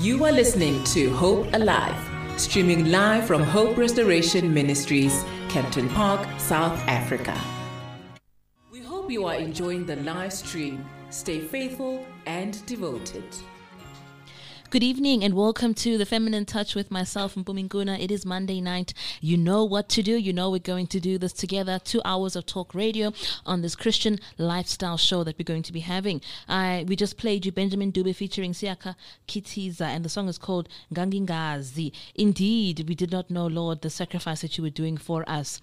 You are listening to Hope Alive, streaming live from Hope Restoration Ministries, Kempton Park, South Africa. We hope you are enjoying the live stream. Stay faithful and devoted. Good evening and welcome to the Feminine Touch with myself and Buminguna. It is Monday night. You know what to do. You know we're going to do this together. Two hours of talk radio on this Christian lifestyle show that we're going to be having. I we just played you Benjamin Dube featuring Siaka Kitiza and the song is called Gangingazi. Indeed, we did not know, Lord, the sacrifice that you were doing for us.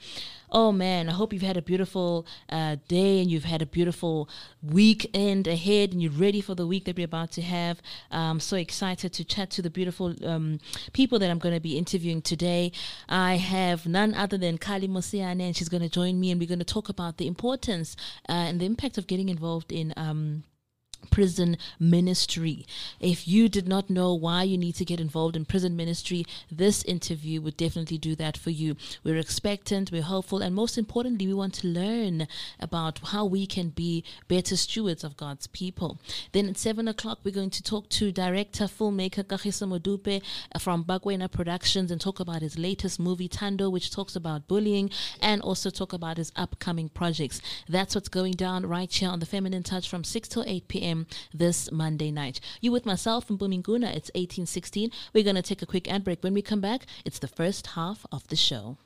Oh man, I hope you've had a beautiful uh, day and you've had a beautiful weekend ahead and you're ready for the week that we're about to have. I'm so excited to chat to the beautiful um, people that I'm going to be interviewing today. I have none other than Kali Mosiane and she's going to join me and we're going to talk about the importance uh, and the impact of getting involved in. Um, prison ministry. If you did not know why you need to get involved in prison ministry, this interview would definitely do that for you. We're expectant, we're hopeful, and most importantly, we want to learn about how we can be better stewards of God's people. Then at 7 o'clock, we're going to talk to director, filmmaker Kagiso Modupe uh, from Bagwena Productions and talk about his latest movie, Tando, which talks about bullying and also talk about his upcoming projects. That's what's going down right here on the Feminine Touch from 6 till 8 p.m this Monday night. You with myself and Buminguna, it's 1816. We're going to take a quick ad break. When we come back, it's the first half of the show.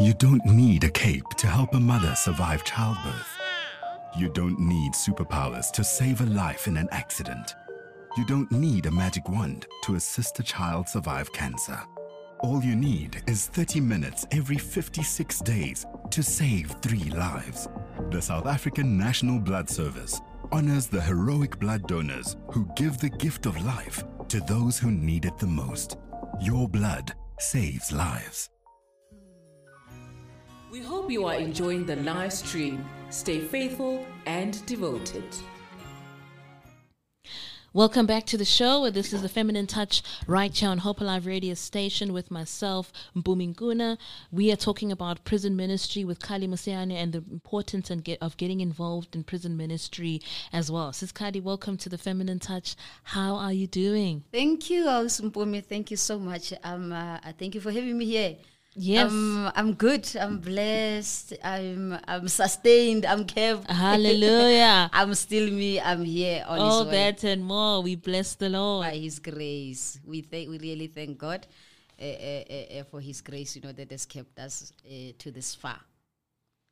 You don't need a cape to help a mother survive childbirth. You don't need superpowers to save a life in an accident. You don't need a magic wand to assist a child survive cancer. All you need is 30 minutes every 56 days to save three lives. The South African National Blood Service honors the heroic blood donors who give the gift of life to those who need it the most. Your blood saves lives. We hope you are enjoying the live stream. Stay faithful and devoted. Welcome back to the show. This is the Feminine Touch right here on Hope Alive Radio Station with myself, Mbuminguna. We are talking about prison ministry with Kali Musiane and the importance and get, of getting involved in prison ministry as well. Sis Kali, welcome to the Feminine Touch. How are you doing? Thank you, Mbumi. Thank you so much. Um, uh, thank you for having me here. Yes. Um, I'm good. I'm blessed. I'm I'm sustained. I'm kept. Hallelujah. I'm still me. I'm here on All that and more. We bless the Lord. by His grace. We thank. We really thank God uh, uh, uh, uh, for His grace. You know that has kept us uh, to this far.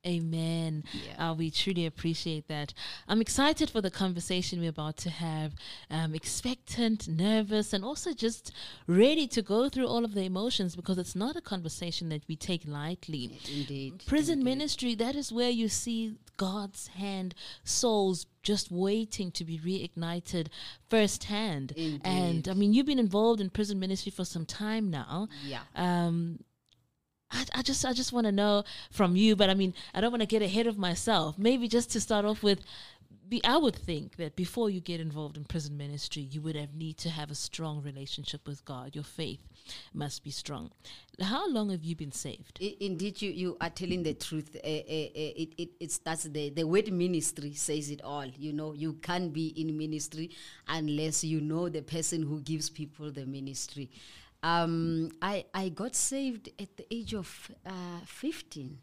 Amen. Yeah. Uh, we truly appreciate that. I'm excited for the conversation we're about to have. Um, expectant, nervous, and also just ready to go through all of the emotions because it's not a conversation that we take lightly. Indeed. Prison indeed. ministry, that is where you see God's hand, souls just waiting to be reignited firsthand. Indeed. And I mean, you've been involved in prison ministry for some time now. Yeah. Um, I, I just I just want to know from you, but I mean I don't want to get ahead of myself. Maybe just to start off with, be I would think that before you get involved in prison ministry, you would have need to have a strong relationship with God. Your faith must be strong. How long have you been saved? I- Indeed, you, you are telling the truth. Uh, uh, uh, it, it, it starts the, the word ministry says it all. You know, you can't be in ministry unless you know the person who gives people the ministry. Um, I, I got saved at the age of uh, 15.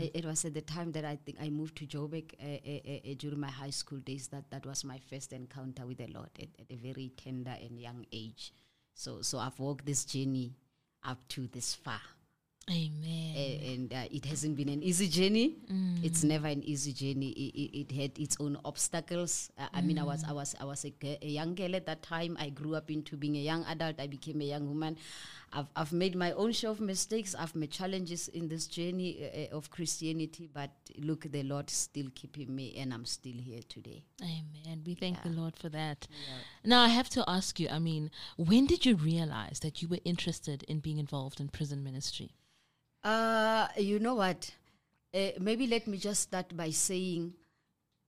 It, it was at the time that I think I moved to Joburg uh, uh, uh, during my high school days. That that was my first encounter with the Lord at, at a very tender and young age. So so I've walked this journey up to this far. Amen. And uh, it hasn't been an easy journey. It's never an easy journey. It, it, it had its own obstacles. Uh, I mean, I was I was I was a, a young girl at that time. I grew up into being a young adult. I became a young woman. I've I've made my own share of mistakes. I've made challenges in this journey uh, uh, of Christianity. But look, the Lord still keeping me, and I'm still here today. Amen. We thank the Lord for that. Now I have to ask you. I mean, when did you realize that you were interested in being involved in prison ministry? Uh, you know what? Uh, maybe let me just start by saying,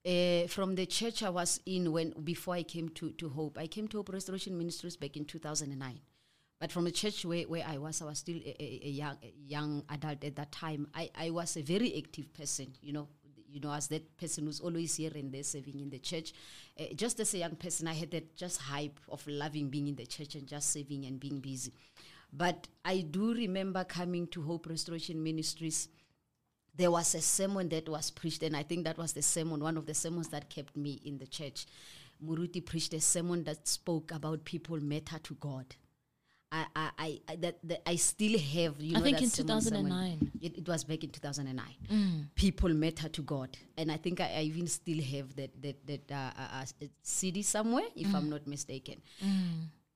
uh, from the church I was in when before I came to, to Hope, I came to Hope Restoration Ministries back in 2009. But from the church where, where I was, I was still a, a, a young a young adult at that time. I, I was a very active person. You know, You know, as that person who's always here and there serving in the church. Uh, just as a young person, I had that just hype of loving being in the church and just serving and being busy. But I do remember coming to Hope Restoration Ministries. There was a sermon that was preached, and I think that was the sermon, one of the sermons that kept me in the church. Muruti preached a sermon that spoke about people matter to God. I, I, I, that, that I still have. You know. I know, think in 2009. It, it was back in 2009. People matter to God, and I think I, I even still have that that that uh, uh, uh, CD somewhere, if I'm not mistaken.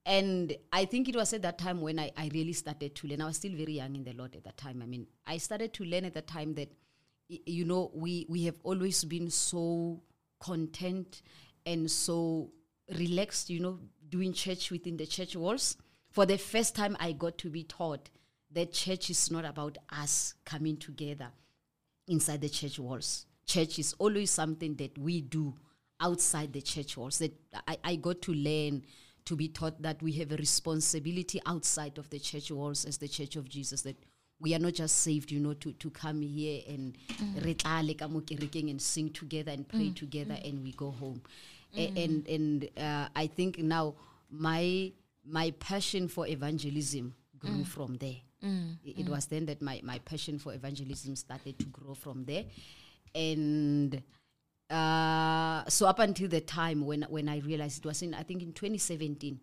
And I think it was at that time when I, I really started to learn. I was still very young in the Lord at that time. I mean, I started to learn at that time that, you know, we, we have always been so content and so relaxed, you know, doing church within the church walls. For the first time, I got to be taught that church is not about us coming together inside the church walls. Church is always something that we do outside the church walls. That I, I got to learn to be taught that we have a responsibility outside of the church walls as the church of Jesus. That we are not just saved, you know, to, to come here and mm. re tlale ka mo kerekeng and sing together and pray mm. together mm. and we go home. A- And and uh, I think now my my passion for evangelism grew from there. I- It was then that my, my passion for evangelism started to grow from there. And uh, so up until the time when when I realized it was in I think in 2017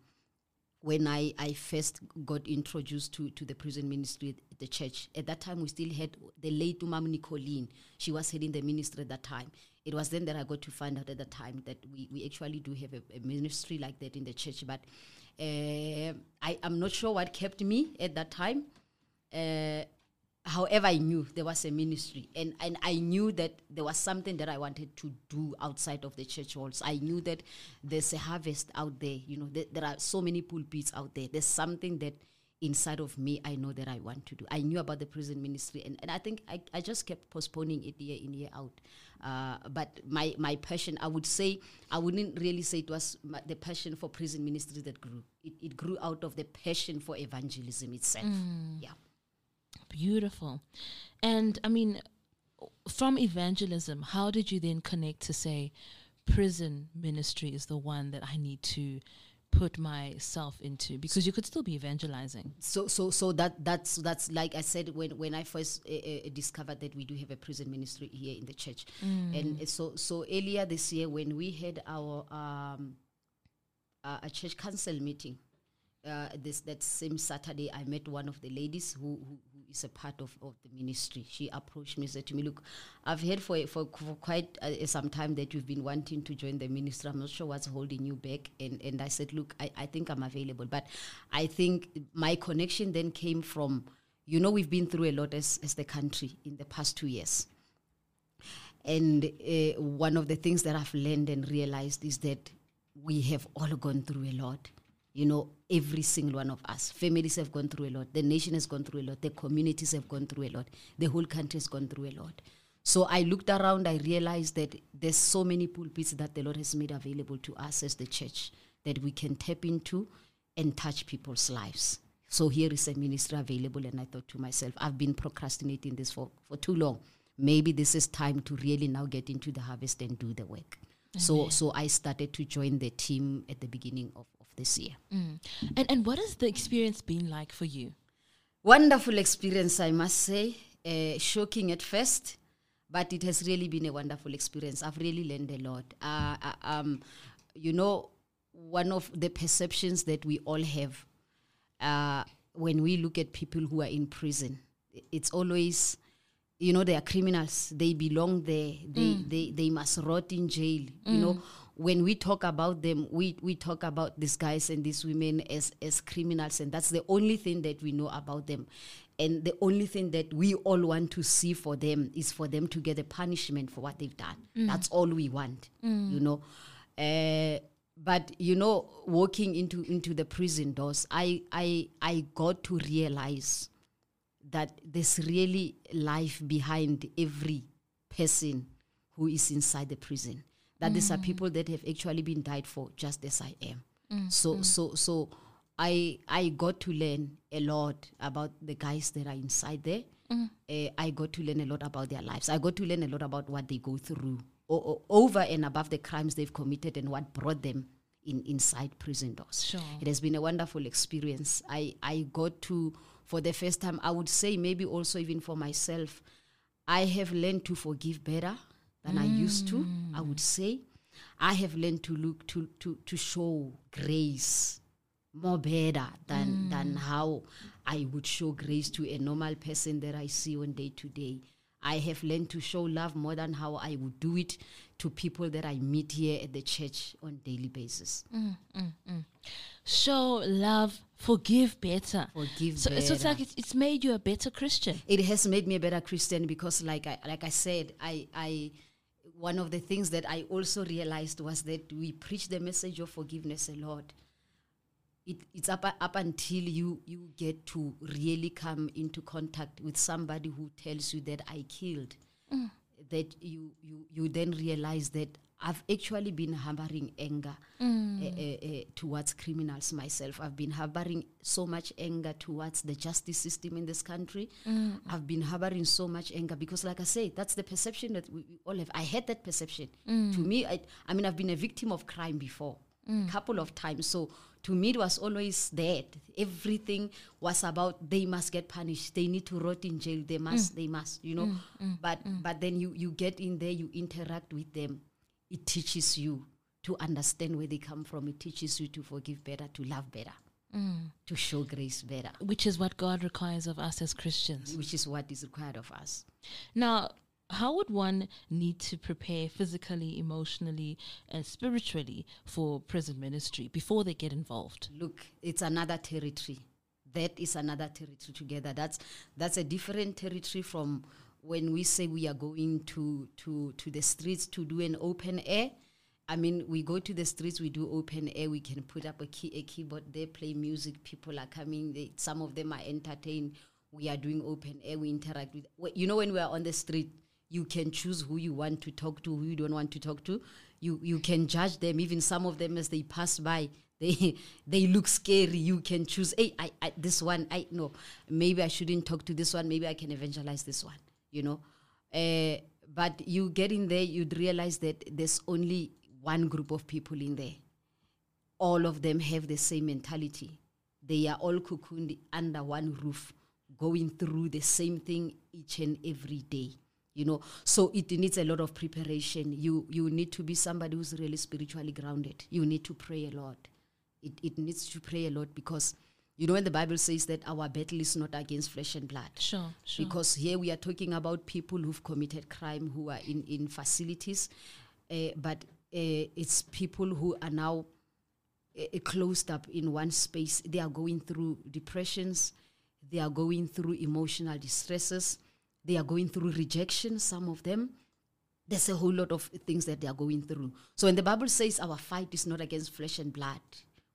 when I, I first got introduced to, to the prison ministry at the church. At that time, we still had the late Umam Nicolene. She was heading the ministry at that time. It was then that I got to find out at the time that we, we actually do have a, a ministry like that in the church. But uh, I, I'm not sure what kept me at that time. Uh, however, I knew there was a ministry, and, and I knew that there was something that I wanted to do outside of the church walls. I knew that there's a harvest out there. You know, there, there are so many pulpits out there. There's something that inside of me I know that I want to do. I knew about the prison ministry, and, and I think I, I just kept postponing it year in, year out. Uh, but my, my passion, I would say, I wouldn't really say it was my, the passion for prison ministry that grew. It, it grew out of the passion for evangelism itself. Yeah. Beautiful. And I mean, from evangelism, how did you then connect to say prison ministry is the one that I need to put myself into? Because you could still be evangelizing. so so so that that's that's like I said when when I first uh, uh, discovered that we do have a prison ministry here in the church, and uh, so so earlier this year when we had our um, uh, a church council meeting. Uh, this that same Saturday, I met one of the ladies who is a part of, of the ministry. She approached me, and said to me, "Look, I've heard for for, for quite uh, some time that you've been wanting to join the ministry. I'm not sure what's holding you back." And and I said, "Look, I, I think I'm available, but I think my connection then came from, you know, we've been through a lot as as the country in the past two years." And uh, one of the things that I've learned and realized is that we have all gone through a lot. You know, every single one of us. Families have gone through a lot. The nation has gone through a lot. The communities have gone through a lot. The whole country has gone through a lot. So I looked around, I realized that there's so many pulpits that the Lord has made available to us as the church that we can tap into and touch people's lives. So here is a ministry available, and I thought to myself, I've been procrastinating this for, for too long. Maybe this is time to really now get into the harvest and do the work. So so I started to join the team at the beginning of this year. And and what has the experience been like for you? Wonderful experience, I must say. Uh, shocking at first, but it has really been a wonderful experience. I've really learned a lot. Uh, uh, um, you know, one of the perceptions that we all have uh, when we look at people who are in prison, it's always, you know, they are criminals. They belong there. They they they must rot in jail. You know, when we talk about them, we we talk about these guys and these women as as criminals, and that's the only thing that we know about them. And the only thing that we all want to see for them is for them to get a punishment for what they've done. That's all we want, you know. Uh, but you know, walking into into the prison doors, I I I got to realize that there's really life behind every person who is inside the prison. That these are mm. people that have actually been died for, just as I am. Mm, so mm. so so I I got to learn a lot about the guys that are inside there. uh, I got to learn a lot about their lives. I got to learn a lot about what they go through over and above the crimes they've committed and what brought them in inside prison doors. Sure. It has been a wonderful experience. I, I got to, for the first time, I would say maybe also even for myself, I have learned to forgive better than I used to, I mm. would say. I have learned to look to, to, to show grace more better than mm. than how I would show grace to a normal person that I see on day to day. I have learned to show love more than how I would do it to people that I meet here at the church on daily basis. Mm, show love, forgive better. Forgive So, so it's like it's, it's made you a better Christian. it has made me a better Christian because, like I like I said, I I one of the things that I also realized was that we preach the message of forgiveness a lot. It, it's up up until you you get to really come into contact with somebody who tells you that I killed, mm. that you you you then realize that I've actually been harboring anger uh, uh, uh, towards criminals myself. I've been harboring so much anger towards the justice system in this country. Mm. I've been harboring so much anger because, like I say, that's the perception that we, we all have. I had that perception. Mm. To me, I, I mean, I've been a victim of crime before, a mm. couple of times. So to me, it was always that everything was about they must get punished. They need to rot in jail. They must. They must. You know. But but then you you get in there, you interact with them. It teaches you to understand where they come from. It teaches you to forgive better, to love better, mm. to show grace better, Which is what God requires of us as Christians. which is what is required of us. Now, how would one need to prepare physically, emotionally, and spiritually for prison ministry before they get involved? look it's another territory that is another territory together that's that's a different territory from when we say we are going to to to the streets to do an open air I mean, we go to the streets, we do open air, we can put up a, key, a keyboard there, play music, people are coming, they, some of them are entertained. We are doing open air, we interact with, you know, when we are on the street, you can choose who you want to talk to, who you don't want to talk to. You, you can judge them, even some of them as they pass by, they they look scary. You can choose, hey, I, I this one, I no, maybe I shouldn't talk to this one, maybe I can evangelize this one, you know. Uh, but you get in there, you'd realize that there's only one group of people in there. All of them have the same mentality. They are all cocooned under one roof, going through the same thing each and every day. You know, so it needs a lot of preparation. You you need to be somebody who's really spiritually grounded. You need to pray a lot. It it needs to pray a lot because you know when the Bible says that our battle is not against flesh and blood Sure, sure. because here we are talking about people who've committed crime who are in, in facilities, uh, but uh, it's people who are now uh, closed up in one space. They are going through depressions, they are going through emotional distresses, they are going through rejection, some of them. There's a whole lot of things that they are going through. So when the Bible says our fight is not against flesh and blood,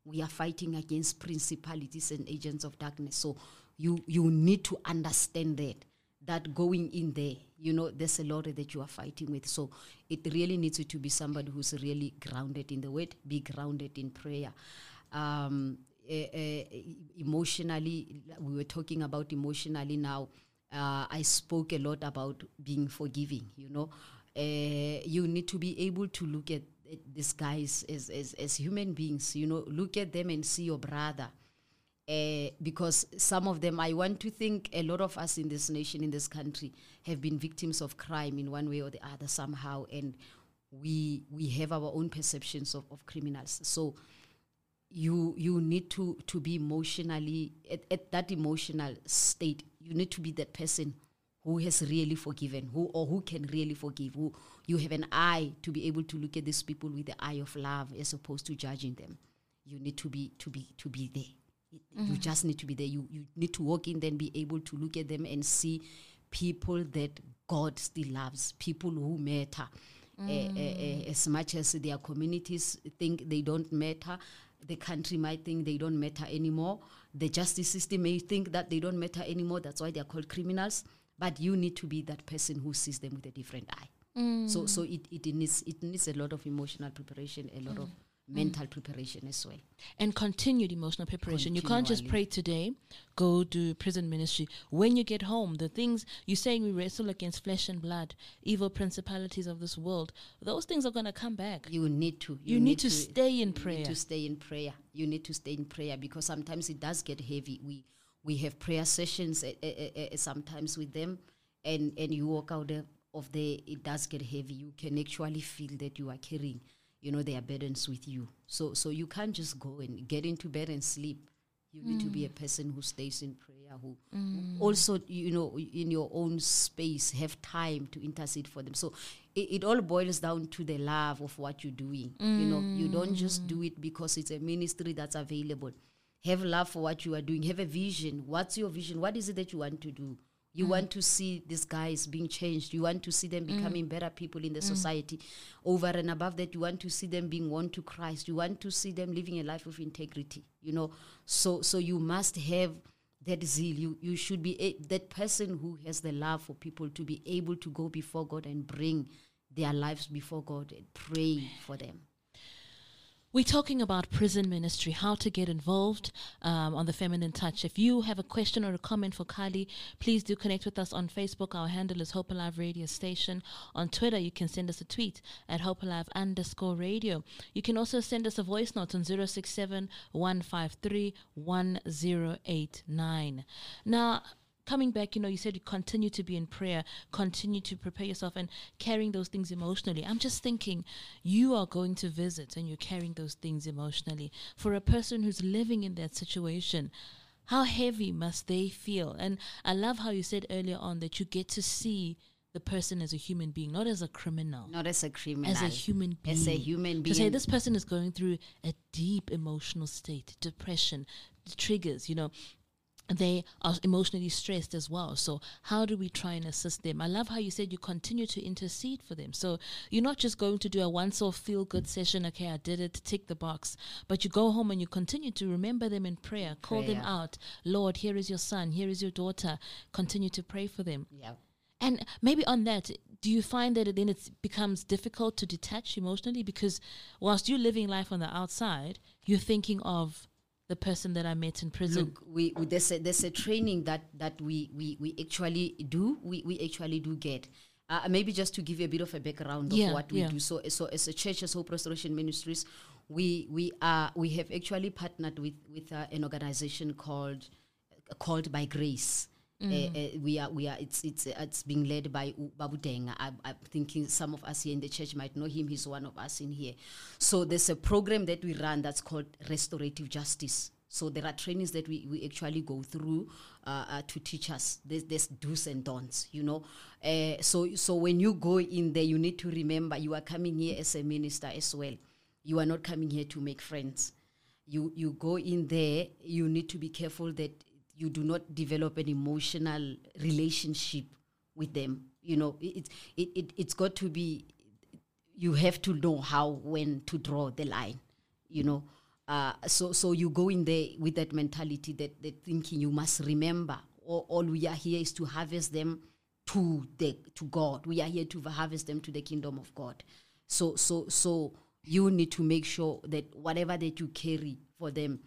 we are fighting against principalities and agents of darkness. So you you need to understand that that going in there, you know, there's a lot that you are fighting with. So it really needs you to be somebody who's really grounded in the word, be grounded in prayer. Um, eh, eh, emotionally, we were talking about emotionally now. Uh, I spoke a lot about being forgiving, you know. Uh, you need to be able to look at at these guys as, as, as human beings, you know, look at them and see your brother. Uh, because some of them, I want to think a lot of us in this nation, in this country, have been victims of crime in one way or the other somehow, and we we have our own perceptions of, of criminals. So you you need to to be emotionally at, at that emotional state. You need to be that person who has really forgiven, who or who can really forgive, who you have an eye to be able to look at these people with the eye of love as opposed to judging them. You need to be to be to be there. You just need to be there. You you need to walk in there and be able to look at them and see people that God still loves, people who matter. Eh, eh, eh, as much as their communities think they don't matter, the country might think they don't matter anymore. The justice system may think that they don't matter anymore. That's why they're called criminals. But you need to be that person who sees them with a different eye. Mm. So so it, it needs it needs a lot of emotional preparation, a lot of mm. mental preparation as well. and continued emotional preparation. You can't just pray today, go do prison ministry. When you get home, the things you're saying we wrestle against flesh and blood, evil principalities of this world, those things are going to come back. You need to. You need to stay in you prayer. Need to stay in prayer. You need to stay in prayer because sometimes it does get heavy. We we have prayer sessions uh, uh, sometimes with them, and and you walk out of there. It does get heavy. You can actually feel that you are carrying, you know, their burdens with you. So so you can't just go and get into bed and sleep. You need to be a mm. person who stays in prayer, who, who also, you know, in your own space, have time to intercede for them. So it, it all boils down to the love of what you're doing. You know, you don't just do mm. it because it's a ministry that's available. Have love for what you are doing. Have a vision. What's your vision? What is it that you want to do? You mm. want to see these guys being changed. You want to see them mm. becoming better people in the mm. society. Over and above that, you want to see them being won to Christ. You want to see them living a life of integrity. You know, so so you must have that zeal. You you should be a, that person who has the love for people to be able to go before God and bring their lives before God and pray for them. We're talking about prison ministry, how to get involved um, on the Feminine Touch. If you have a question or a comment for Kali, please do connect with us on Facebook. Our handle is Hope Alive Radio Station. On Twitter, you can send us a tweet at Hope Alive underscore radio. You can also send us a voice note on 067 153 1089. Now, coming back, you know, you said you continue to be in prayer, continue to prepare yourself and carrying those things emotionally. I'm just thinking you are going to visit and you're carrying those things emotionally. For a person who's living in that situation, how heavy must they feel? And I love how you said earlier on that you get to see the person as a human being, not as a criminal. Not as a criminal. As a human being. As a human being. To say this person is going through a deep emotional state, depression, triggers, you know, they are emotionally stressed as well. So, how do we try and assist them? I love how you said you continue to intercede for them. So, you're not just going to do a once off feel good session, okay, I did it, tick the box, but you go home and you continue to remember them in prayer, call them out. Lord, here is your son, here is your daughter. Continue to pray for them. Yeah. And maybe on that, do you find that then it becomes difficult to detach emotionally because whilst you're living life on the outside, you're thinking of the person that I met in prison. Look, we, we there's a there's a training that that we we, we actually do. We, we actually do get. Uh, maybe just to give you a bit of a background of what we yeah. do. So so as a church, as Hope Restoration Ministries, we we are we have actually partnered with with uh, an organization called called by Grace. Uh, uh, we are we are it's it's uh, it's being led by Babu Denga. I, I'm thinking some of us here in the church might know him. He's one of us in here. So there's a program that we run that's called Restorative Justice. So there are trainings that we, we actually go through uh, uh, to teach us. There's, there's do's and don'ts, you know. Uh, so so when you go in there, you need to remember you are coming here as a minister as well. You are not coming here to make friends you you go in there you need to be careful that you do not develop an emotional relationship with them. You know it, it, it it's got to be you have to know how when to draw the line you know. Uh, so so you go in there with that mentality that that thinking you must remember. All, all we are here is to harvest them to the to god. We are here to harvest them to the kingdom of god. So so so you need to make sure that whatever that you carry for them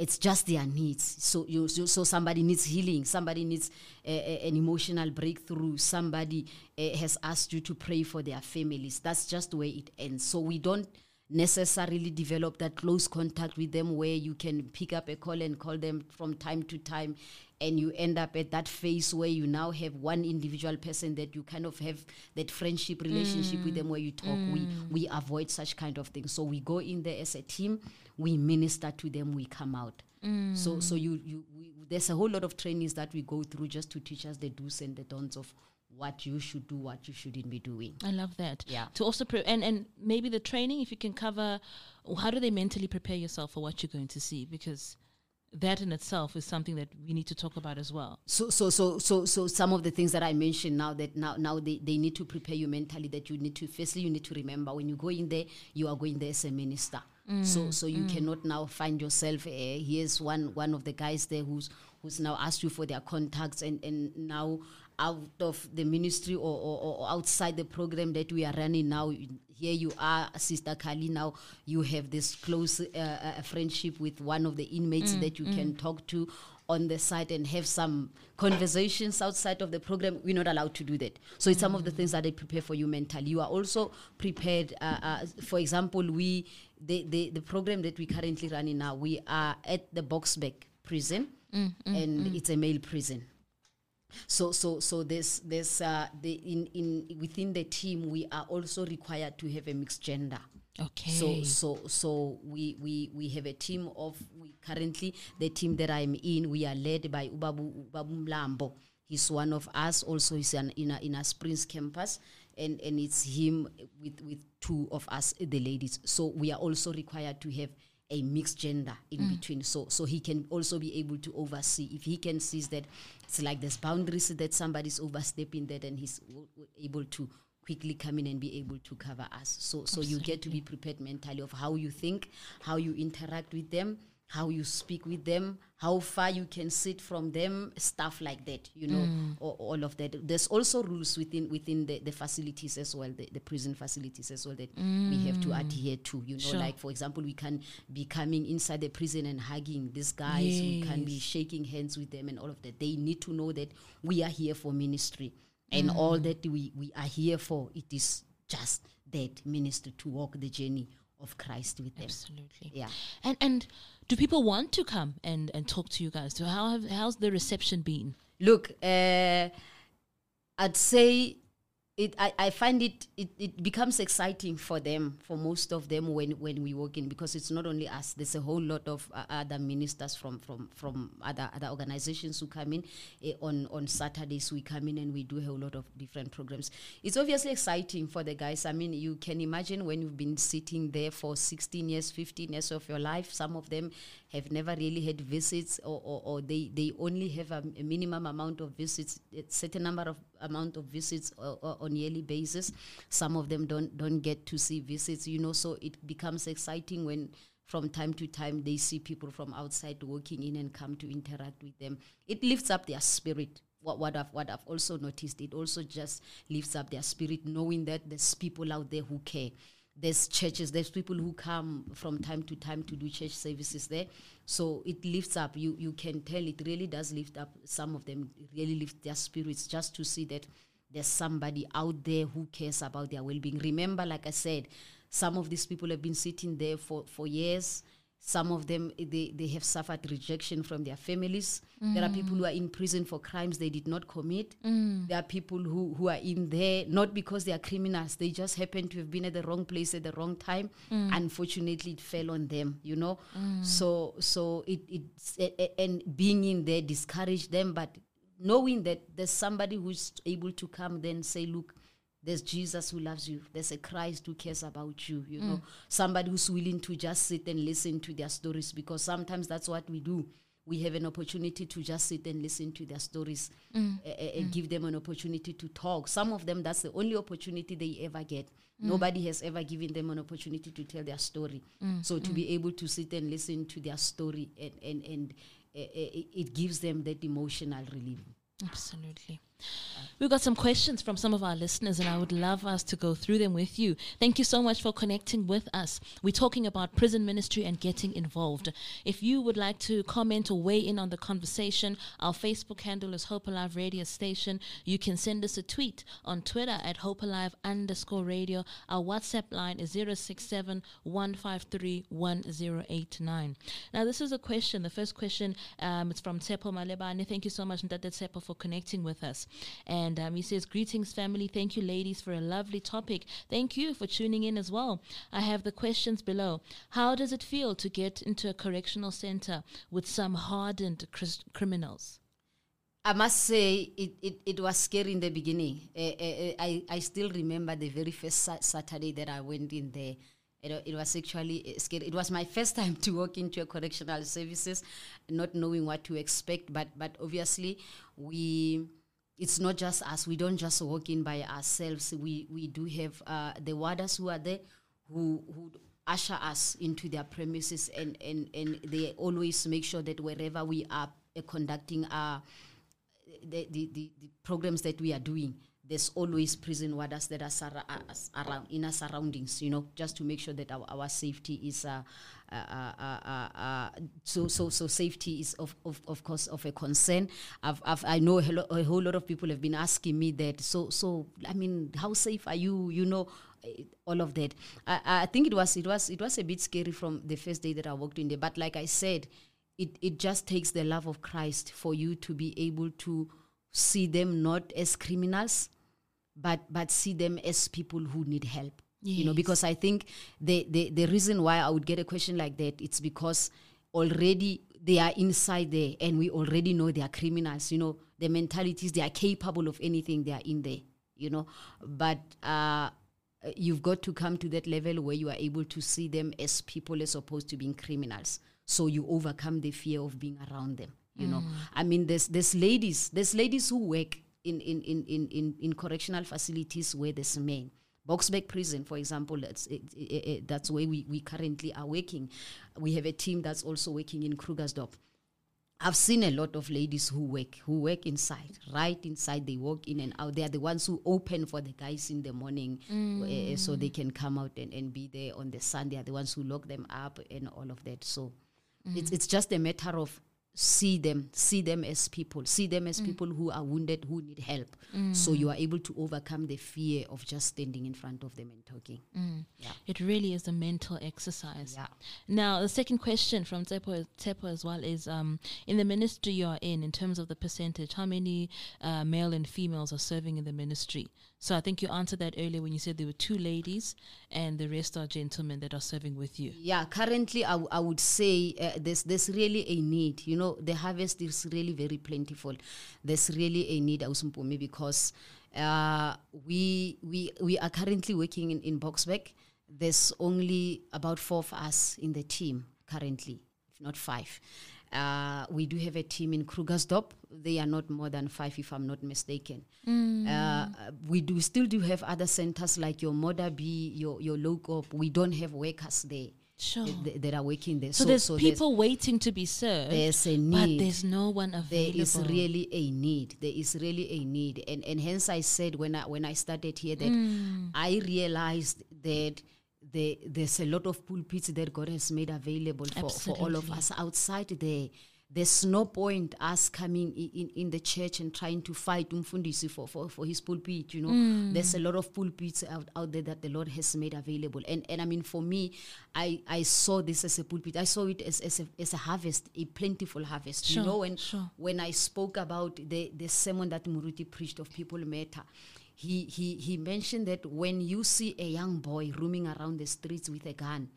it's just their needs. So you so, so somebody needs healing. Somebody needs an emotional breakthrough. Somebody uh, has asked you to pray for their families. That's just where it ends. So we don't necessarily develop that close contact with them where you can pick up a call and call them from time to time and you end up at that phase where you now have one individual person that you kind of have that friendship relationship with mm. them where you talk. We mm. we avoid such kind of things. So we go in there as a team we minister to them we come out. So mm. so you you we, there's a whole lot of trainings that we go through just to teach us the do's and the don'ts of what you should do what you shouldn't be doing. I love that. Yeah. To also pre- and and maybe the training, if you can cover, how do they mentally prepare yourself for what you're going to see? Because that in itself is something that we need to talk about as well. so so so so so some of the things that I mentioned now that now now they, they need to prepare you mentally that you need to firstly you need to remember when you go in there you are going there as a minister. so so you cannot now find yourself uh, here's one one of the guys there who's who's now asked you for their contacts and and now out of the ministry or, or, or outside the program that we are running now. Here you are, Sister Kali. Now you have this close uh, uh, friendship with one of the inmates that you can talk to on the site and have some conversations outside of the program. We're not allowed to do that. So it's some of the things that they prepare for you mentally. You are also prepared. Uh, uh, for example, we the, the the program that we currently running now. We are at the Boksburg prison, and it's a male prison. So so so there's there's uh, the in in within the team we are also required to have a mixed gender. Okay. So so so we we we have a team of we currently the team that I'm in we are led by Ubabu Ubabu Mlambo. He's one of us. Also, he's an, in a in a Springs campus, and and it's him with with two of us, the ladies. So we are also required to have a mixed gender in between so so he can also be able to oversee if he can see that it's like there's boundaries that somebody's overstepping that and he's w- w- able to quickly come in and be able to cover us. So so you get to be prepared mentally of how you think how you interact with them how you speak with them how far you can sit from them stuff like that you know mm. or, all of that. There's also rules within within the, the facilities as well the, the prison facilities as well that we have to mm. adhere to you know Sure. like for example we can be coming inside the prison and hugging these guys. We can be shaking hands with them and all of that. They need to know that we are here for ministry. And mm. all that we we are here for it is just that ministry to walk the journey of christ with them. Absolutely. yeah. And and do people want to come and and talk to you guys? So how have how's the reception been? Look, uh, I'd say it. I, I find it, it. It becomes exciting for them, for most of them, when when we walk in, because it's not only us. There's a whole lot of uh, other ministers from from from other other organizations who come in. Eh, on on Saturdays we come in and we do a whole lot of different programs. It's obviously exciting for the guys. I mean, you can imagine when you've been sitting there for 16 years, 15 years of your life. Some of them have never really had visits, or, or, or they, they only have a, a minimum amount of visits, a certain number of amount of visits uh, on yearly basis. Some of them don't don't get to see visits, you know. So it becomes exciting when from time to time they see people from outside walking in and come to interact with them. It lifts up their spirit. What, what I've what I've also noticed, it also just lifts up their spirit, knowing that there's people out there who care there's churches there's people who come from time to time to do church services there so it lifts up. You you can tell it really does lift up. Some of them really lift their spirits just to see that there's somebody out there who cares about their well-being. Remember like i said some of these people have been sitting there for for years some of them they, they have suffered rejection from their families. There are people who are in prison for crimes they did not commit. Mm. There are people who, who are in there not because they are criminals. They just happen to have been at the wrong place at the wrong time. Mm. Unfortunately it fell on them you know? Mm. So so it it's a- a- and being in there discouraged them but knowing that there's somebody who's able to come then say look there's Jesus who loves you. There's a Christ who cares about you. You mm. know, somebody who's willing to just sit and listen to their stories because sometimes that's what we do. We have an opportunity to just sit and listen to their stories a- a- and mm. give them an opportunity to talk. Some of them, that's the only opportunity they ever get. Nobody has ever given them an opportunity to tell their story. So to be able to sit and listen to their story and and and uh, it gives them that emotional relief. Absolutely. We've got some questions from some of our listeners, and I would love us to go through them with you. Thank you so much for connecting with us. We're talking about prison ministry and getting involved. If you would like to comment or weigh in on the conversation, our Facebook handle is Hope Alive Radio Station. You can send us a tweet on Twitter at Hope Alive underscore radio. Our WhatsApp line is 067 153 1089. Now, this is a question. The first question um, it's from Tsepo Malebane. Thank you so much, Ndate Tsepo, for connecting with us. And um, he says, Greetings, family. Thank you, ladies, for a lovely topic. Thank you for tuning in as well. I have the questions below. How does it feel to get into a correctional center with some hardened cris- criminals? I must say it, it, it was scary in the beginning. Uh, uh, I, I still remember the very first sa- Saturday that I went in there. It, it was actually scary. It was my first time to walk into a correctional services, not knowing what to expect. But but obviously, we it's not just us. We don't just walk in by ourselves. We we do have uh, the warders who are there, who who usher us into their premises, and and and they always make sure that wherever we are uh, conducting our the, the, the, the programs that we are doing, there's always prison warders that are us around in our surroundings, you know, just to make sure that our, our safety is uh, uh, uh, uh, uh, Uh, uh, uh, so so so safety is of, of, of course of a concern. I've, I've, I know a, whole lot of people have been asking me that. So so I mean, how safe are you? You know, eh, all of that. I, I think it was it was it was a bit scary from the first day that I walked in there. But like I said, it it just takes the love of Christ for you to be able to see them not as criminals but but see them as people who need help you know because i think the, the the reason why i would get a question like that it's because already they are inside there and we already know they are criminals you know the mentalities they are capable of anything they are in there you know. But uh you've got to come to that level where you are able to see them as people as opposed to being criminals. So you overcome the fear of being around them you know. I mean there's there's ladies there's ladies who work in in in in in, in correctional facilities where there's men Boksburg Prison, for example, that's it, it, it, that's where we, we currently are working. We have a team that's also working in Krugersdorp. I've seen a lot of ladies who work who work inside, right inside. They walk in and out. They are the ones who open for the guys in the morning, uh, so they mm. can come out and, and be there on the sun. They are the ones who lock them up and all of that. So it's mm. it's just a matter of see them, see them as people, see them as people who are wounded, who need help. So you are able to overcome the fear of just standing in front of them and talking. Yeah. It really is a mental exercise. Yeah. Now, the second question from Tepo, Tepo as well is um, in the ministry you are in, in terms of the percentage, how many uh, male and females are serving in the ministry? So I think you answered that earlier when you said there were two ladies and the rest are gentlemen that are serving with you. Yeah, currently I, w- I would say uh, there's there's really a need. You know, the harvest is really very plentiful. There's really a need, Ausumpumi, because uh, we we we are currently working in in Boksburg. There's only about four of us in the team currently, if not five. Uh, we do have a team in Krugersdorp. They are not more than five, if I'm not mistaken. Uh, we do still do have other centers like your Modderbee, your your local. We don't have workers there Sure. that, that are working there. So, there's people waiting to be served, there's a but there's no one available. is really a need. There is really a need, and and hence I said when I when I started here that Mm. I realized that. There, there's a lot of pulpits that God has made available for, for all of us outside there. There's no point us coming in, in, the church and trying to fight umfundisi for, for, for his pulpit. You know, Mm. there's a lot of pulpits out, out there that the Lord has made available. And and I mean, for me, I, I saw this as a pulpit. I saw it as, as, a, as a harvest, a plentiful harvest. Sure, you know, when sure. when I spoke about the, the sermon that Muruti preached of people matter, he, he, he mentioned that when you see a young boy roaming around the streets with a gun,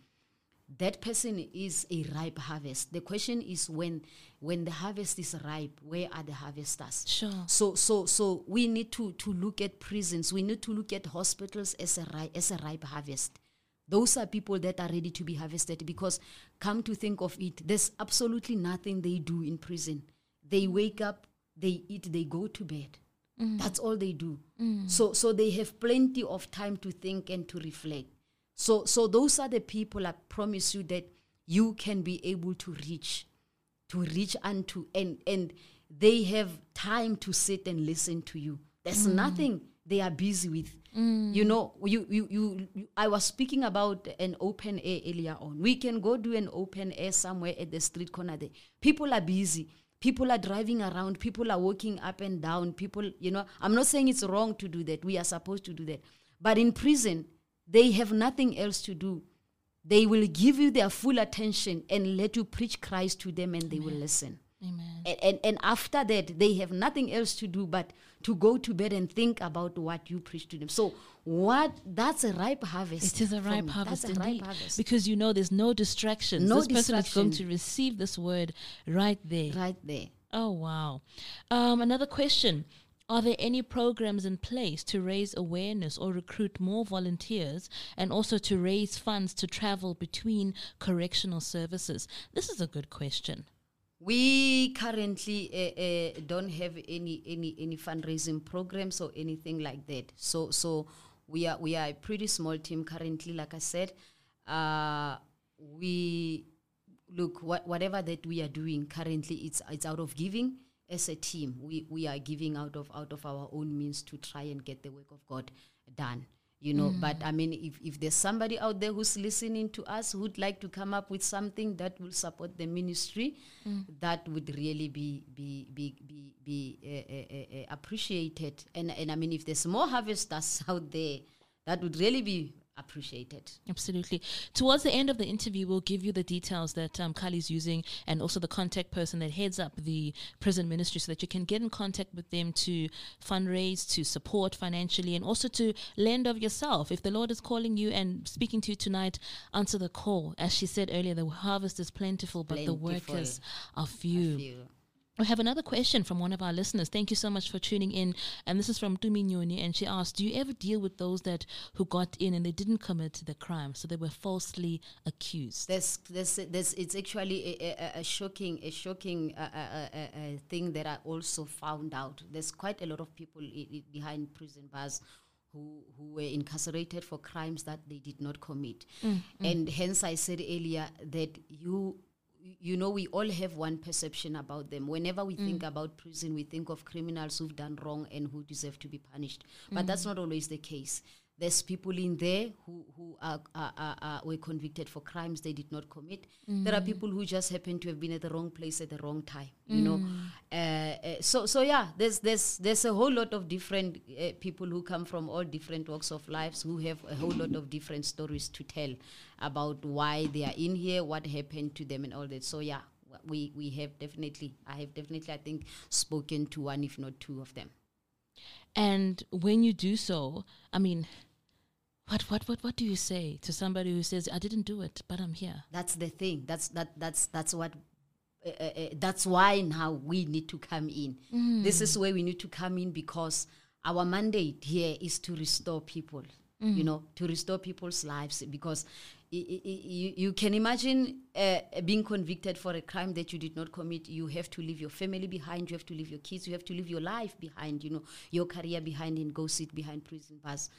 that person is a ripe harvest. The question is when when the harvest is ripe, where are the harvesters? Sure. So so so we need to to look at prisons. We need to look at hospitals as a ripe as a ripe harvest. Those are people that are ready to be harvested because come to think of it, there's absolutely nothing they do in prison. They wake up, they eat, they go to bed. Mm. That's all they do. Mm. So so they have plenty of time to think and to reflect. So so those are the people I promise you that you can be able to reach to reach unto and and they have time to sit and listen to you. There's mm. nothing they are busy with. You know you, you you you i was speaking about an open air earlier on. We can go do an open air somewhere at the street corner there. People are busy people are driving around people are walking up and down people you know i'm not saying it's wrong to do that we are supposed to do that. But in prison they have nothing else to do. They will give you their full attention and let you preach Christ to them and they will listen. And, and, and after that, they have nothing else to do but to go to bed and think about what you preach to them. So, what that's a ripe harvest. It is a ripe harvest a indeed. ripe harvest. Because you know there's no distractions. No this person is going to receive this word right there. right there. Oh, wow. Um, another question. Are there any programs in place to raise awareness or recruit more volunteers and also to raise funds to travel between correctional services? This is a good question. We currently uh, uh, don't have any any any fundraising programs or anything like that. So so we are we are a pretty small team currently. Like I said, uh, we look what, whatever that we are doing currently. It's it's out of giving. as a team, we, we are giving out of out of our own means to try and get the work of God done. You know, but I mean, if, if there's somebody out there who's listening to us who'd like to come up with something that will support the ministry, that would really be be be be, be uh, uh, uh, appreciated. And and I mean, if there's more harvesters out there, that would really be appreciated. Absolutely. Towards the end of the interview, we'll give you the details that um, Kali's using and also the contact person that heads up the prison ministry so that you can get in contact with them to fundraise, to support financially, and also to lend of yourself. If the Lord is calling you and speaking to you tonight, answer the call. As she said earlier, the harvest is plentiful, but the workers are few. Few. We have another question from one of our listeners. Thank you so much for tuning in. And this is from Tuminyoni, and she asked, "Do you ever deal with those that who got in and they didn't commit the crime, so they were falsely accused?" There's, there's, there's, it's actually a, a, a shocking, a shocking uh, uh, uh, thing that I also found out. There's quite a lot of people i- i- behind prison bars who, who were incarcerated for crimes that they did not commit, and hence I said earlier that you. You know, we all have one perception about them. Whenever we think mm. about prison, we think of criminals who've done wrong and who deserve to be punished. But mm. that's not always the case. There's people in there who who are, are, are, are were convicted for crimes they did not commit. There are people who just happen to have been at the wrong place at the wrong time. You know, uh, uh, so so yeah, there's there's there's a whole lot of different uh, people who come from all different walks of lives who have a whole lot of different stories to tell about why they are in here, what happened to them, and all that. So yeah, we we have definitely, I have definitely, I think, spoken to one if not two of them. And when you do so, I mean, what what what what do you say to somebody who says, "I didn't do it, but I'm here"? That's the thing. That's that. That's that's what. Uh, uh, that's why now we need to come in. This is where we need to come in because our mandate here is to restore people. You know, to restore people's lives because i- i- i- you, you can imagine uh, being convicted for a crime that you did not commit. You have to leave your family behind. You have to leave your kids. You have to leave your life behind. You know, your career behind, and go sit behind prison bars.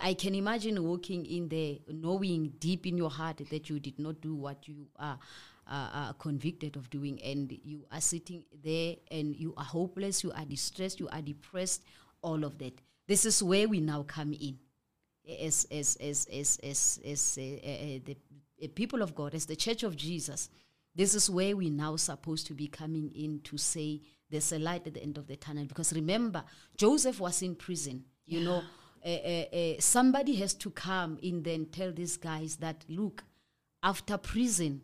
I can imagine walking in there, knowing deep in your heart that you did not do what you are, uh, are convicted of doing, and you are sitting there and you are hopeless, you are distressed, you are depressed, all of that. This is where we now come in, as as as as as, as uh, uh, the uh, people of God, as the Church of Jesus. This is where we now supposed to be coming in to say there's a light at the end of the tunnel. Because remember, Joseph was in prison. You know, uh, somebody has to come in there and tell these guys that look, after prison,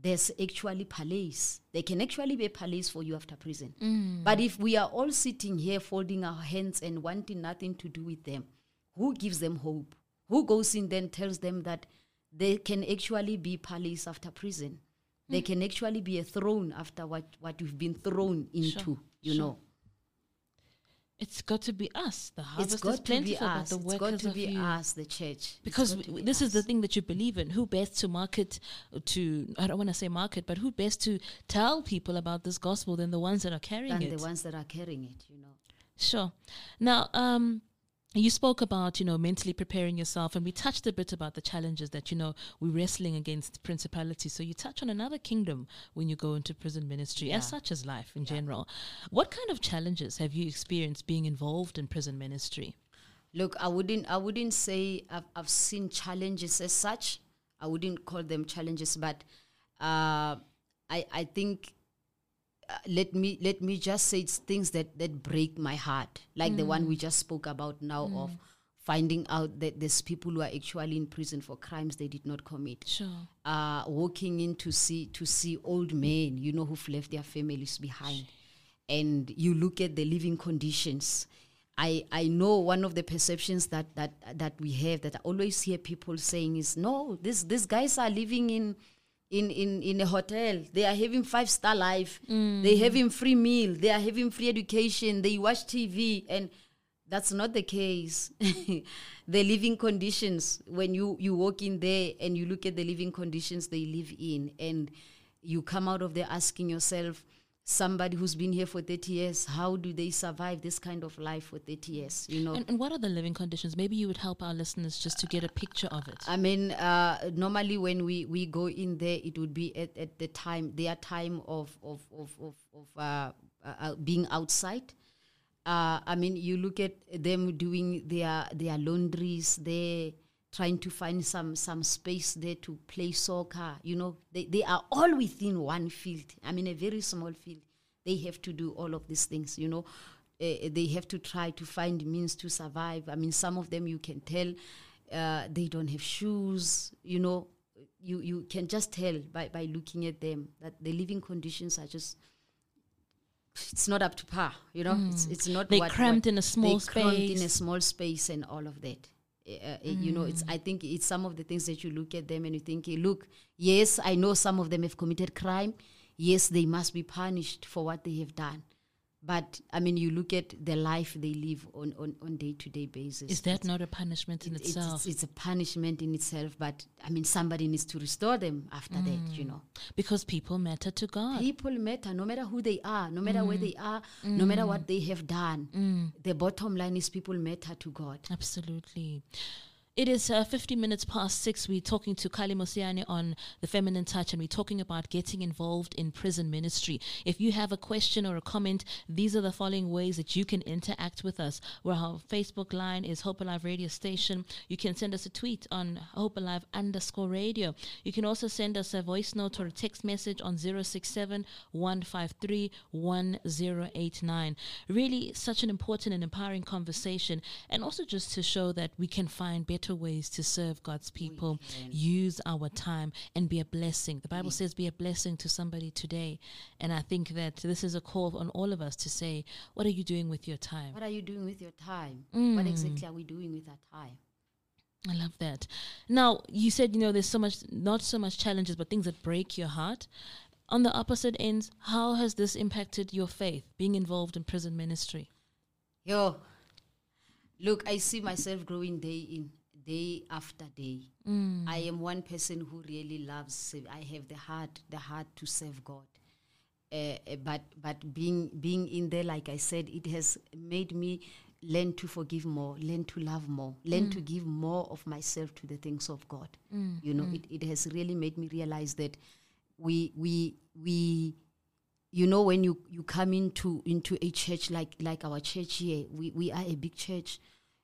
there's actually palace. There can actually be a palace for you after prison. Mm. But if we are all sitting here folding our hands and wanting nothing to do with them, who gives them hope? Who goes in then tells them that there can actually be palace after prison? There mm. can actually be a throne after what, what you've been thrown into, you sure. know. It's got to be us. The harvest It's is got to be us. the It's workers got to be few. us, the church. Because got to w- be this is the thing that you believe in. Who best to market to? I don't want to say market, but who best to tell people about this gospel than the ones that are carrying than it? the ones that are carrying it, you know. Sure. Now, um, you spoke about you know mentally preparing yourself, and we touched a bit about the challenges that you know we're wrestling against principalities. So you touch on another kingdom when you go into prison ministry, as such as life in general. What kind of challenges have you experienced being involved in prison ministry? Look, I wouldn't I wouldn't say I've, I've seen challenges as such. I wouldn't call them challenges, but uh, I I think uh, let me let me just say it's things that that break my heart, like the one we just spoke about now of finding out that there's people who are actually in prison for crimes they did not commit. Sure. Uh, walking in to see to see old men, you know, who've left their families behind, and you look at the living conditions. I, I know one of the perceptions that, that that we have that I always hear people saying is no, this these guys are living in in, in, in a hotel. They are having five star life. Mm. They having free meal. They are having free education. They watch TV and that's not the case. the living conditions when you you walk in there and you look at the living conditions they live in and you come out of there asking yourself somebody who's been here for 30 years how do they survive this kind of life for 30 years you know And, and what are the living conditions? Maybe you would help our listeners just to get a picture of it. I mean, uh, normally when we, we go in there, it would be at, at the time, their time of of of of, of uh, uh, being outside. Uh, I mean, you look at them doing their their laundries, they trying to find some some space there to play soccer. You know, they, they are all within one field. I mean, a very small field. They have to do all of these things. You know, uh, they have to try to find means to survive. I mean, some of them you can tell uh, they don't have shoes. You know, you you can just tell by by looking at them that the living conditions are just it's not up to par you know mm. it's it's not they cramped what in a small space cramped in a small space and all of that uh, mm. you know it's i think it's some of the things that you look at them and you think hey, look yes i know some of them have committed crime yes they must be punished for what they have done but I mean, you look at the life they live on on on day to day basis. Is that it's, not a punishment in it, itself? It's, it's, a punishment in itself, but I mean, somebody needs to restore them after mm. that, you know. Because people matter to God. People matter, no matter who they are, no matter mm. where they are, mm. no matter what they have done. Mm. The bottom line is people matter to God. Absolutely. It is uh, 50 minutes past six. We're talking to Kali Mosiane on the feminine touch, and we're talking about getting involved in prison ministry. If you have a question or a comment, these are the following ways that you can interact with us. Where our Facebook line is Hope Alive Radio Station. You can send us a tweet on Hope Alive underscore radio. You can also send us a voice note or a text message on 067 153 1089. Really, such an important and empowering conversation, and also just to show that we can find better better ways to serve God's people, use our time, and be a blessing. The Bible says, be a blessing to somebody today. And I think that this is a call on all of us to say, what are you doing with your time? What are you doing with your time? Mm. What exactly are we doing with our time? I love that. Now, you said, you know, there's so much, not so much challenges, but things that break your heart. On the opposite ends, how has this impacted your faith, being involved in prison ministry? Yo, look, I see myself growing day in, day after day. Mm. I am one person who really loves. I have the heart, the heart to serve God. Uh, but but being being in there, like I said, it has made me learn to forgive more, learn to love more, learn mm. to give more of myself to the things of God. Mm. You know, mm. it, it has really made me realize that we we we you know when you you come into into a church like like our church here we we are a big church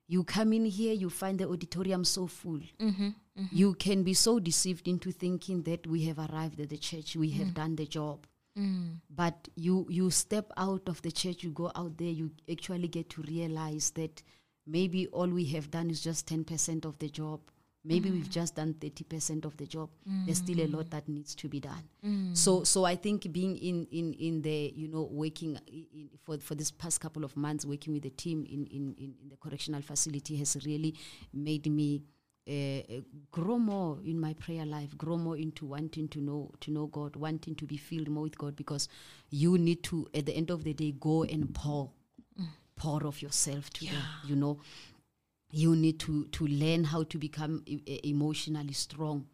you come in here, you find the auditorium so full. Mm-hmm, mm-hmm. You can be so deceived into thinking that we have arrived at the church, we mm. have done the job. Mm. But you you step out of the church, you go out there, you actually get to realize that maybe all we have done is just ten percent of the job. Maybe mm. we've just done 30% of the job. Mm. There's still a lot that needs to be done. Mm. So, so I think being in, in, in the, you know, working in, for, for this past couple of months, working with the team in, in, in, the correctional facility has really made me uh, grow more in my prayer life, grow more into wanting to know to know God, wanting to be filled more with God, because you need to, at the end of the day, go and pour, mm. pour of yourself to yeah. them. You know, you need to to learn how to become emotionally strong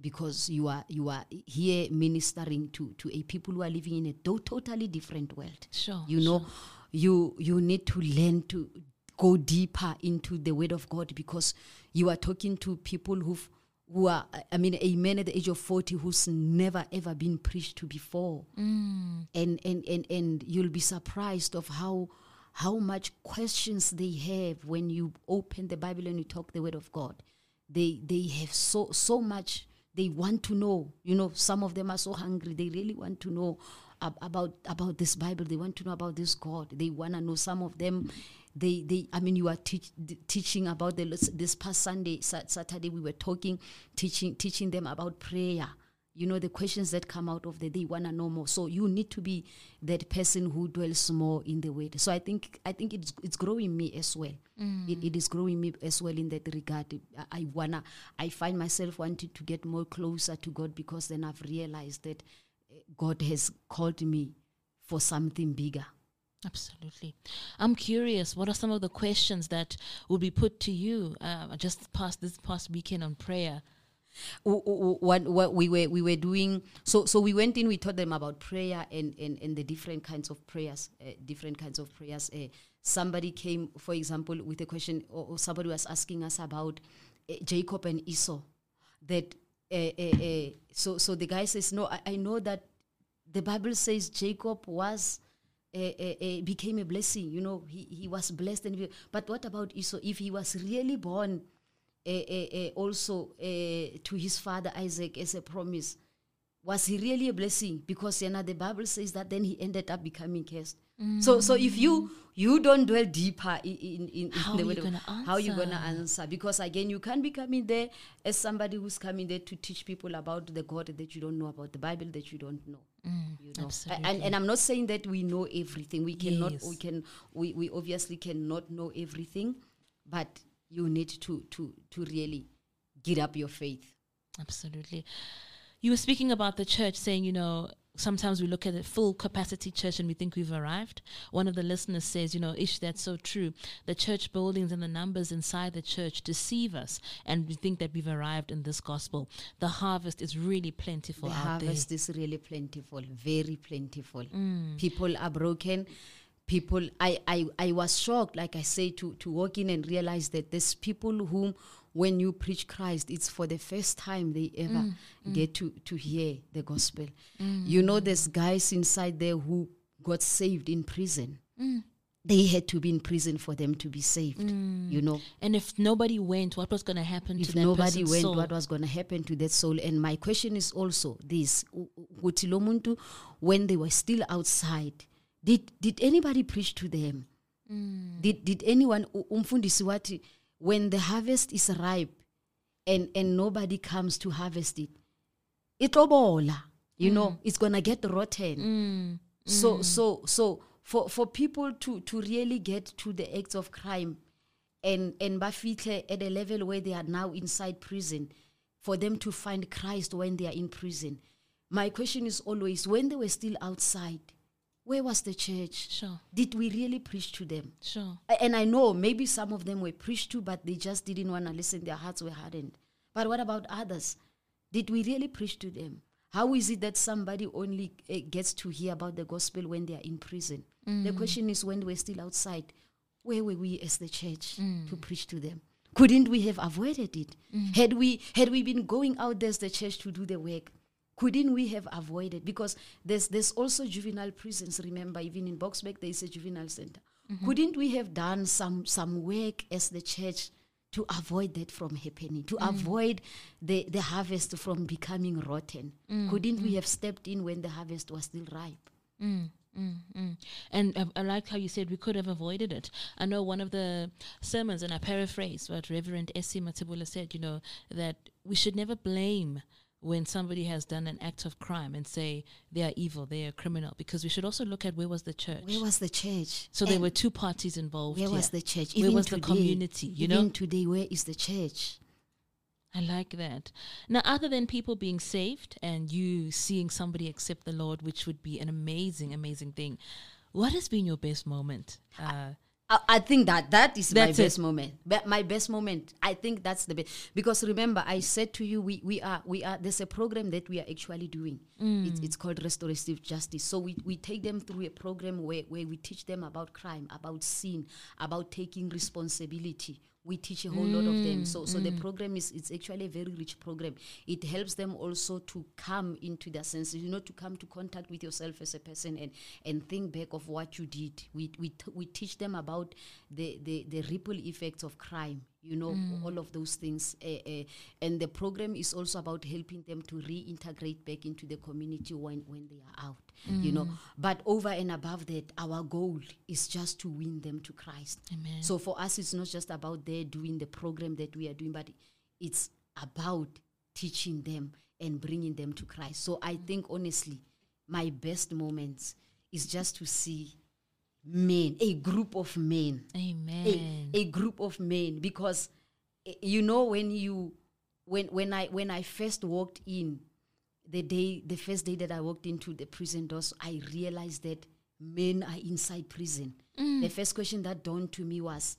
because you are you are here ministering to to a people who are living in a do- totally different world sure you know sure. you you need to learn to go deeper into the word of god because you are talking to people who've who are i mean a man at the age of 40 who's never ever been preached to before mm. and and and and you'll be surprised of how how much questions they have when you open the Bible and you talk the word of God. They they have so so much they want to know. You know, some of them are so hungry. They really want to know ab- about about this Bible. They want to know about this God. They want to know. Some of them, they they. I mean, you are teach, teaching about the this past Sunday, Saturday. We were talking, teaching teaching them about prayer you know the questions that come out of the they want to know more so you need to be that person who dwells more in the word so i think i think it's it's growing me as well mm. it, it is growing me as well in that regard I, I wanna i find myself wanting to get more closer to god because then i've realized that eh, god has called me for something bigger Absolutely. I'm curious, what are some of the questions that will be put to you uh, just past this past weekend on prayer? What, what we were we were doing so so we went in we taught them about prayer and and, and the different kinds of prayers uh, different kinds of prayers uh, somebody came for example with a question or, or somebody was asking us about uh, jacob and esau that so so the guy says no I, I know that the bible says jacob was uh, uh, uh, became a blessing. You know, he, he was blessed. And but what about Esau? If he was really born uh, uh, uh, Eh, eh, eh, also uh, to his father Isaac as a promise, was he really a blessing? Because you know, the Bible says that then he ended up becoming cursed. So, so if you you don't dwell deeper in in, in How the are you gonna how you gonna answer? Because again, you can't be coming there as somebody who's coming there to teach people about the God that you don't know about, the Bible that you don't know. Mm, you know, absolutely. and and I'm not saying that we know everything. We cannot. Yes. We can. We we obviously cannot know everything, but you need to to to really get up your faith. Absolutely. You were speaking about the church, saying, you know, sometimes we look at a full capacity church and we think we've arrived. One of the listeners says, you know, Ish, that's so true. The church buildings and the numbers inside the church deceive us, and we think that we've arrived in this gospel. The harvest is really plentiful the harvest is really plentiful, very plentiful. Mm. People are broken. People, I, I, I was shocked, like I say, to, to walk in and realize that there's people whom, when you preach Christ, it's for the first time they ever Mm, get to, to hear the gospel. You know, there's guys inside there who got saved in prison. Mm. They had to be in prison for them to be saved. You know. And if nobody went, what was going to happen if to that nobody went soul? what was going to happen to that soul and my question is also this u- u- ukuthi lo muntu when they were still outside did did anybody preach to them? Mm. did did anyone umfundisi wathi when the harvest is ripe and and nobody comes to harvest it itobola you know it's going to get rotten. Mm. so so so for for people to to really get to the acts of crime and and bafitle at a level where they are now inside prison for them to find Christ when they are in prison. My question is always when they were still outside where was the church Sure, did we really preach to them sure. And I know maybe some of them were preached to, but they just didn't want to listen. Their hearts were hardened. But what about others? Did we really preach to them? How is it that somebody only uh, gets to hear about the gospel when they are in prison? Mm. The question is when we're still outside, where were we as the church mm. to preach to them? Couldn't we have avoided it? Mm. Had we had we been going out there as the church to do the work, couldn't we have avoided? Because there's there's also juvenile prisons. Remember, even in Boksburg, there is a juvenile center. Couldn't we have done some some work as the church to avoid that from happening? To avoid the the harvest from becoming rotten? Couldn't we have stepped in when the harvest was still ripe? Mm, mm, mm. And I, I like how you said we could have avoided it. I know one of the sermons, and I paraphrase what Reverend Essie Matibula said, you know, that we should never blame when somebody has done an act of crime and say they are evil, they are criminal, because we should also look at where was the church. Where was the church? so there were two parties involved. where was the church? Where Even was the today, community? You even know, today, where is the church? I like that. Now, other than people being saved and you seeing somebody accept the Lord, which would be an amazing, amazing thing, what has been your best moment? Uh, I, I think that that is That's my it. best moment. But my best moment, I think that's the best because remember, I said to you, we we are we are. There's a program that we are actually doing. Mm. It's, it's called restorative justice. So we we take them through a program where where we teach them about crime, about sin, about taking responsibility. We teach a whole lot of them. So so the mm. program is it's actually a very rich program. It helps them also to come into their senses, you know, to come to contact with yourself as a person and and think back of what you did. We we t- we teach them about the the the ripple effects of crime. You know, all of those things. Uh, uh, and the program is also about helping them to reintegrate back into the community when when they are out. You know, but over and above that, our goal is just to win them to Christ. Amen. So for us, it's not just about there doing the program that we are doing, but it's about teaching them and bringing them to Christ. So I think honestly, my best moments is just to see men, a group of men, Amen. a, a group of men, because eh, you know when you when when I when I first walked in, the day the first day that I walked into the prison doors, I realized that men are inside prison. Mm. The first question that dawned to me was,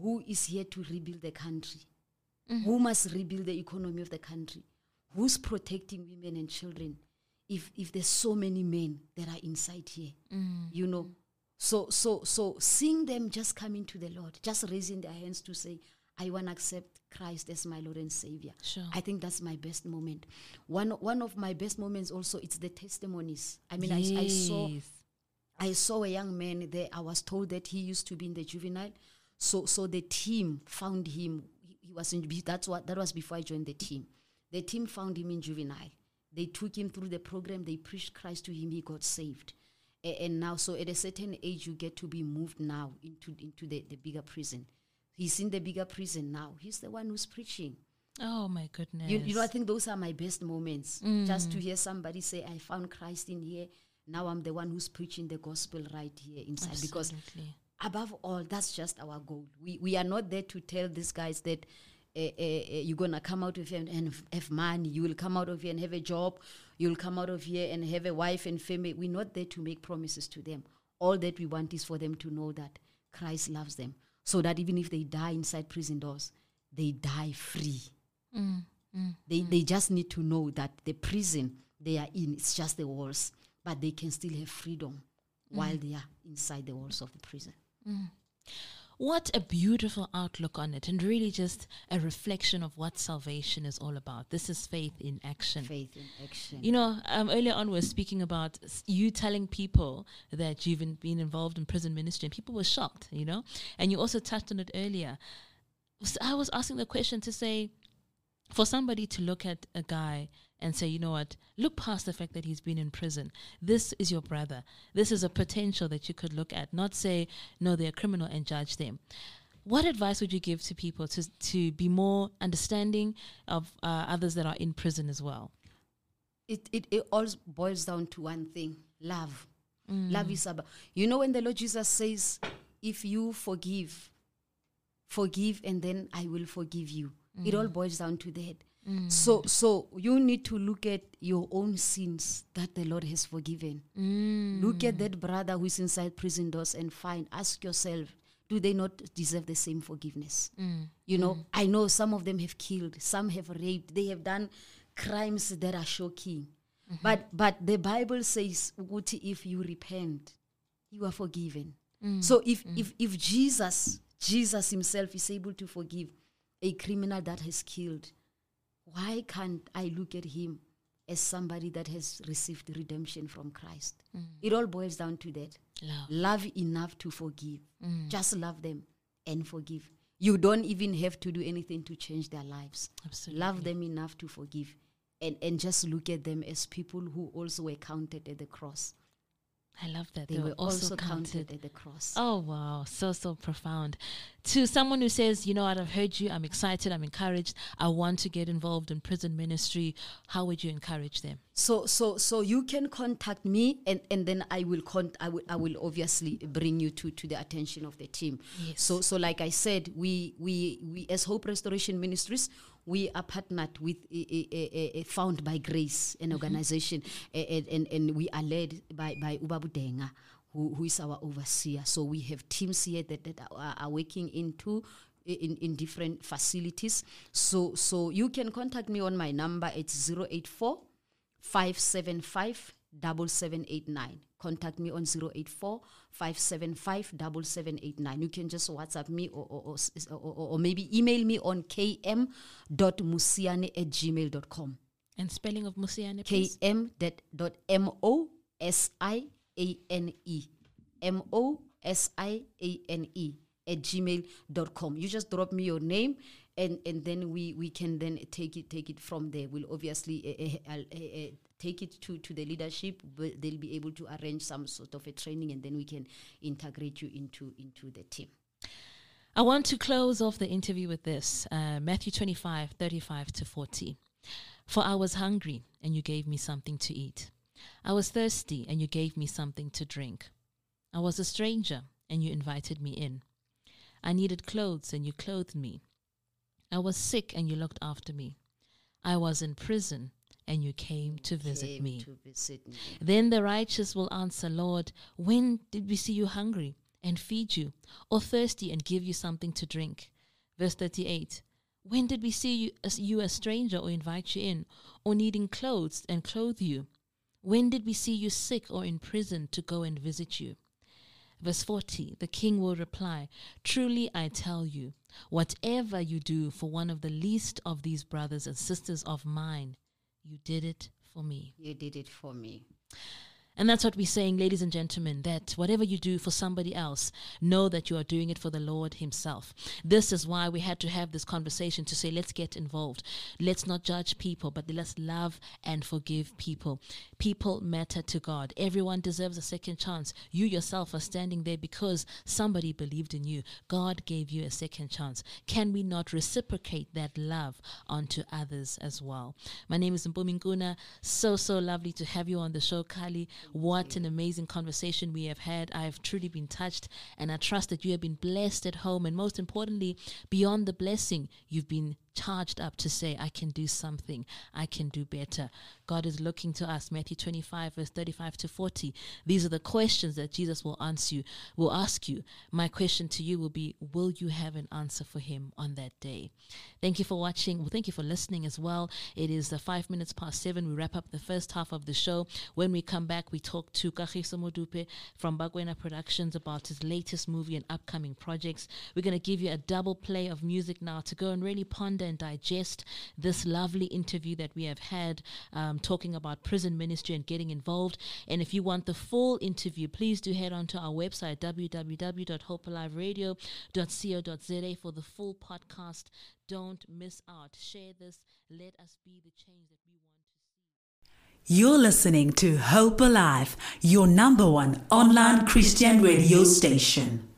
who is here to rebuild the country? Mm-hmm. Who must rebuild the economy of the country? Who's protecting women and children? If if there's so many men that are inside here, mm. you know. So so so seeing them just coming to the Lord, just raising their hands to say, I want to accept Christ as my Lord and Savior. Sure. I think that's my best moment. One one of my best moments also it's the testimonies. I mean, I, I saw I saw a young man there. I was told that he used to be in the juvenile. So so the team found him. He, he was in that's what that was before I joined the team. The team found him in juvenile. They took him through the program. They preached Christ to him. He got saved. And now, so at a certain age, you get to be moved now into into the, the bigger prison. He's in the bigger prison now. He's the one who's preaching. Oh my goodness. You, you know, I think those are my best moments. Just to hear somebody say, I found Christ in here. Now I'm the one who's preaching the gospel right here inside. Because above all, that's just our goal. We, we are not there to tell these guys that uh, uh, uh, you're going to come out of here and, and have money. You will come out of here and have a job. You'll come out of here and have a wife and family. We're not there to make promises to them. All that we want is for them to know that Christ loves them. So that even if they die inside prison doors, they die free. Mm, mm, they, mm. they just need to know that the prison they are in is just the walls, but they can still have freedom while they are inside the walls of the prison. What a beautiful outlook on it, and really just a reflection of what salvation is all about. This is faith in action. Faith in action. You know, um, earlier on we were speaking about s- you telling people that you've been, been involved in prison ministry, and people were shocked. You know, and you also touched on it earlier. I was asking the question to say, for somebody to look at a guy and say, you know what, look past the fact that he's been in prison. This is your brother. This is a potential that you could look at, not say, no, they're a criminal and judge them. What advice would you give to people to, to be more understanding of uh, others that are in prison as well? it, it, it all boils down to one thing love. Love is about, you know, when the Lord Jesus says, if you forgive, forgive, and then I will forgive you. It all mm. boils down to that. Mm. So, so you need to look at your own sins that the Lord has forgiven. Mm. Look at that brother who is inside prison doors and find. Ask yourself, do they not deserve the same forgiveness? You know, I know some of them have killed, some have raped, they have done crimes that are shocking. Mm-hmm. But but the Bible says, if you repent, you are forgiven. So if if if Jesus Jesus himself is able to forgive a criminal that has killed, why can't I look at him as somebody that has received redemption from Christ? Mm. It all boils down to that. Love. Love enough to forgive. Mm. Just love them and forgive. You don't even have to do anything to change their lives. Absolutely. Love them enough to forgive. And, and just look at them as people who also were counted at the cross. I love that. They, They, were, were also counted. at the cross. Oh wow, so so profound. To someone who says, you know what, I've heard you, I'm excited, I'm encouraged, I want to get involved in prison ministry. How would you encourage them? So so so you can contact me and, and then I will con- I will I will obviously bring you to, to the attention of the team. Yes. So so like I said, we we we as Hope Restoration Ministries, we are partnered with a found by grace an mm-hmm. organization a- a- and, and we are led by by Ubabu Denga who, who is our overseer. So we have teams here that, that are, are working into in, in different facilities. So so you can contact me on my number. It's 084 575 7789. Contact me on 084 575 7789. You can just WhatsApp me or, or, or, or, or- maybe email me on km.mosiane at gmail.com. And spelling of Mosiane, please. km dot dot m o s i a n e m o s i a n e at gmail.com you just drop me your name and and then we we can then take it take it from there we'll obviously uh, uh, uh, take it to to the leadership but they'll be able to arrange some sort of a training and then we can integrate you into into the team I want to close off the interview with this uh, Matthew 25, 35 to 40. For I was hungry, and you gave me something to eat. I was thirsty, and you gave me something to drink. I was a stranger, and you invited me in. I needed clothes, and you clothed me. I was sick, and you looked after me. I was in prison, and you came to visit Came me. to visit me Then the righteous will answer, Lord, when did we see you hungry and feed you, or thirsty and give you something to drink? Verse 38 When did we see you as you a stranger or invite you in, or needing clothes and clothe you? When did we see you sick or in prison to go and visit you? Verse 40 The king will reply, Truly I tell you, whatever you do for one of the least of these brothers and sisters of mine, you did it for me. you did it for me And that's what we're saying, ladies and gentlemen, that whatever you do for somebody else, know that you are doing it for the Lord Himself. This is why we had to have this conversation to say, let's get involved. Let's not judge people, but let's love and forgive people. People matter to God. Everyone deserves a second chance. You yourself are standing there because somebody believed in you. God gave you a second chance. Can we not reciprocate that love onto others as well? My name is Mpumi Nguna. So, so lovely to have you on the show, Kali. What an amazing conversation we have had. I have truly been touched, and I trust that you have been blessed at home. And most importantly, beyond the blessing, you've been charged up to say, I can do something, I can do better. God is looking to us. Matthew 25, verse 35 to 40. These are the questions that Jesus will answer you, will ask you. My question to you will be, will you have an answer for him on that day? Thank you for watching. Well, thank you for listening as well. It is the five minutes past seven. We wrap up the first half of the show. When we come back, we talk to Kagiso Modupe from Bagwena Productions about his latest movie and upcoming projects. We're going to give you a double play of music now to go and really ponder and digest this lovely interview that we have had. Um, talking about prison ministry and getting involved. And if you want the full interview, please do head on to our website, www.hopealiveradio.co.za, for the full podcast. Don't miss out. Share this. Let us be the change that we want to see. You're listening to Hope Alive, your number one online Christian radio station.